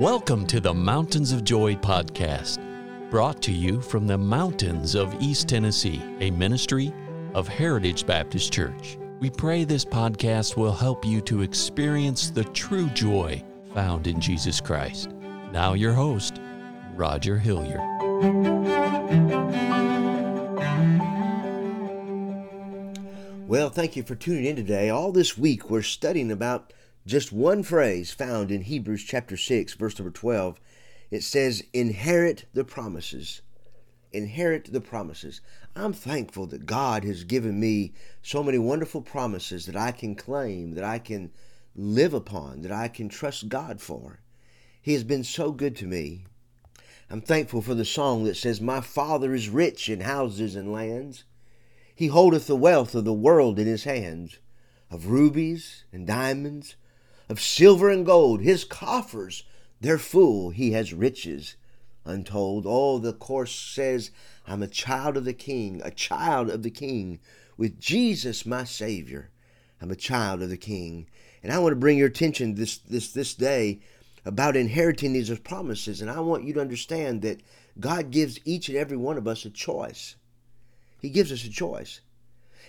Welcome to the Mountains of Joy podcast, brought to you from the mountains of East Tennessee, a ministry of Heritage Baptist Church. We pray this podcast will help you to experience the true joy found in Jesus Christ. Now, your host, Roger Hilliard. Well, thank you for tuning in today. All this week, we're studying about just one phrase found in Hebrews chapter 6, verse number 12. It says, Inherit the promises. Inherit the promises. I'm thankful that God has given me so many wonderful promises that I can claim, that I can live upon, that I can trust God for. He has been so good to me. I'm thankful for the song that says, My Father is rich in houses and lands. He holdeth the wealth of the world in his hands, of rubies and diamonds, of silver and gold. His coffers, they're full. He has riches untold. Oh, the chorus says, I'm a child of the King, a child of the King, with Jesus my Savior. I'm a child of the King. And I want to bring your attention this this this day about inheriting these promises. And I want you to understand that God gives each and every one of us a choice. He gives us a choice.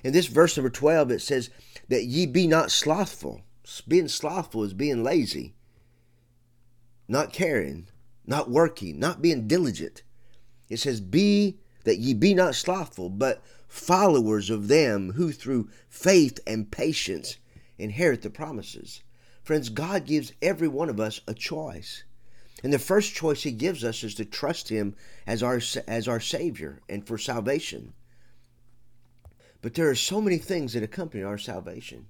In this verse number 12, it says that ye be not slothful. Being slothful is being lazy, not caring, not working, not being diligent. It says, Be that ye be not slothful, but followers of them who through faith and patience inherit the promises. Friends, God gives every one of us a choice. And the first choice he gives us is to trust him as our as our savior and for salvation. But there are so many things that accompany our salvation.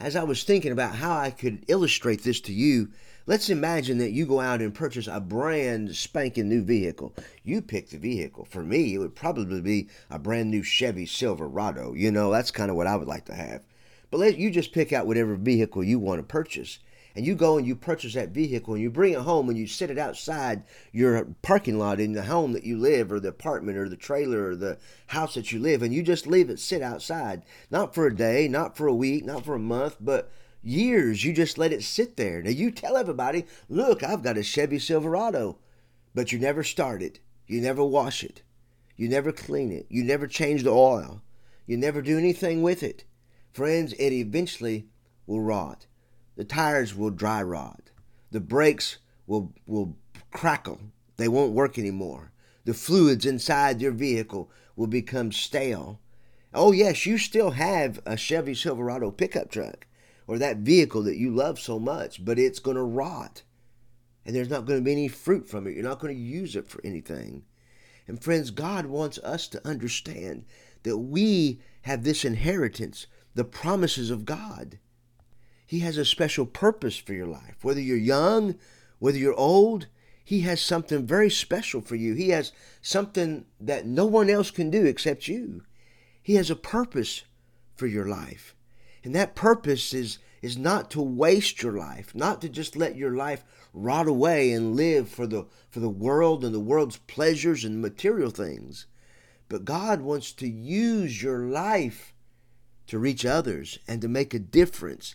As I was thinking about how I could illustrate this to you, let's imagine that you go out and purchase a brand spanking new vehicle. You pick the vehicle. For me, it would probably be a brand new Chevy Silverado. You know, that's kind of what I would like to have. But let you just pick out whatever vehicle you want to purchase and you go and you purchase that vehicle and you bring it home and you set it outside your parking lot in the home that you live or the apartment or the trailer or the house that you live and you just leave it sit outside. Not for a day not for a week not for a month but years you just let it sit there. Now you tell everybody look i've got a chevy silverado but you never start it. You never wash it. You never clean it. You never change the oil. You never do anything with it. Friends it eventually will rot the tires will dry rot. The brakes will, will crackle. They won't work anymore. The fluids inside your vehicle will become stale. Oh, yes, you still have a Chevy Silverado pickup truck or that vehicle that you love so much, but it's going to rot. And there's not going to be any fruit from it. You're not going to use it for anything. And friends, God wants us to understand that we have this inheritance, the promises of God. He has a special purpose for your life. Whether you're young, whether you're old, He has something very special for you. He has something that no one else can do except you. He has a purpose for your life. And that purpose is, is not to waste your life, not to just let your life rot away and live for the, for the world and the world's pleasures and material things. But God wants to use your life to reach others and to make a difference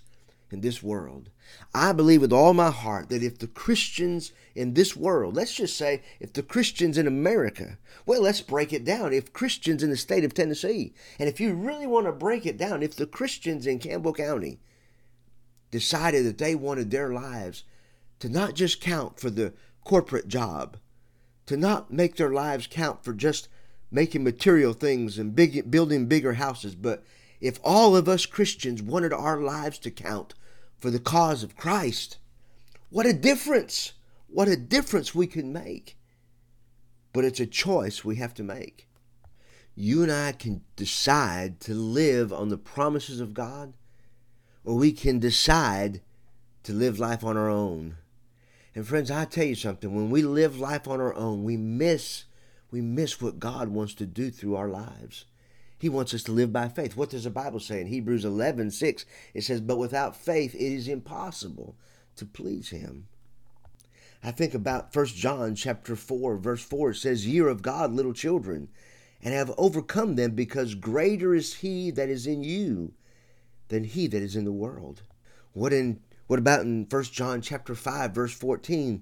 in this world. I believe with all my heart that if the Christians in this world, let's just say if the Christians in America, well, let's break it down. If Christians in the state of Tennessee, and if you really want to break it down, if the Christians in Campbell County decided that they wanted their lives to not just count for the corporate job, to not make their lives count for just making material things and big, building bigger houses, but if all of us Christians wanted our lives to count for the cause of Christ, what a difference! What a difference we can make. But it's a choice we have to make. You and I can decide to live on the promises of God, or we can decide to live life on our own. And friends, I tell you something, when we live life on our own, we miss we miss what God wants to do through our lives. He wants us to live by faith. What does the Bible say in Hebrews 11 6? It says, But without faith it is impossible to please him. I think about 1 John chapter 4, verse 4. It says, Ye are of God, little children, and have overcome them, because greater is he that is in you than he that is in the world. What in what about in 1 John chapter 5, verse 14?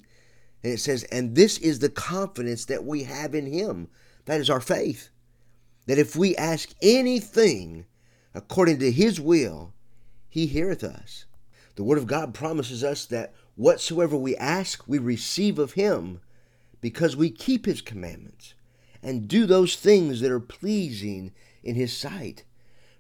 And it says, And this is the confidence that we have in Him. That is our faith. That if we ask anything according to His will, He heareth us. The Word of God promises us that whatsoever we ask, we receive of Him because we keep His commandments and do those things that are pleasing in His sight.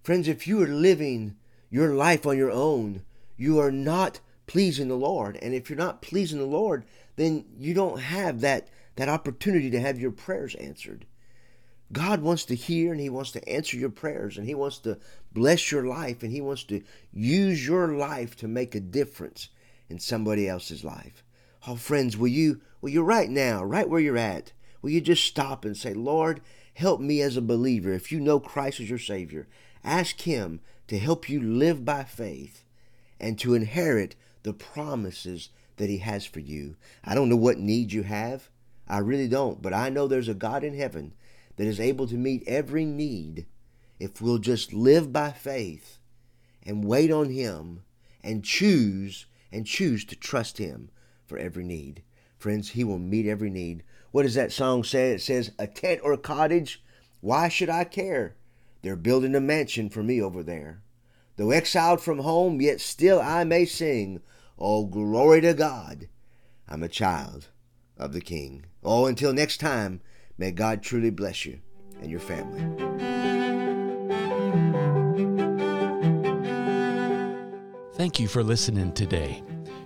Friends, if you are living your life on your own, you are not pleasing the Lord. And if you're not pleasing the Lord, then you don't have that, that opportunity to have your prayers answered. God wants to hear and He wants to answer your prayers and He wants to bless your life and He wants to use your life to make a difference in somebody else's life. Oh, friends, will you, will you right now, right where you're at, will you just stop and say, Lord, help me as a believer. If you know Christ as your Savior, ask Him to help you live by faith and to inherit the promises that He has for you. I don't know what need you have. I really don't, but I know there's a God in heaven that is able to meet every need if we'll just live by faith and wait on Him and choose and choose to trust Him for every need. Friends, He will meet every need. What does that song say? It says, A tent or a cottage, why should I care? They're building a mansion for me over there. Though exiled from home, yet still I may sing, Oh, glory to God! I'm a child of the King. Oh, until next time, may God truly bless you and your family. Thank you for listening today.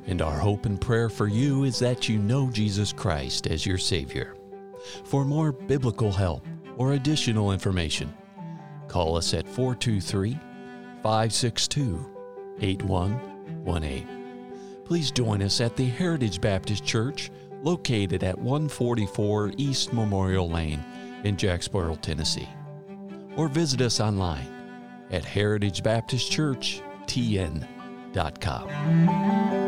And our hope and prayer for you is that you know Jesus Christ as your Savior. For more biblical help or additional information, call us at 423 562 8118. Please join us at the Heritage Baptist Church located at 144 East Memorial Lane in Jacksboro, Tennessee. Or visit us online at heritagebaptistchurchtn.com.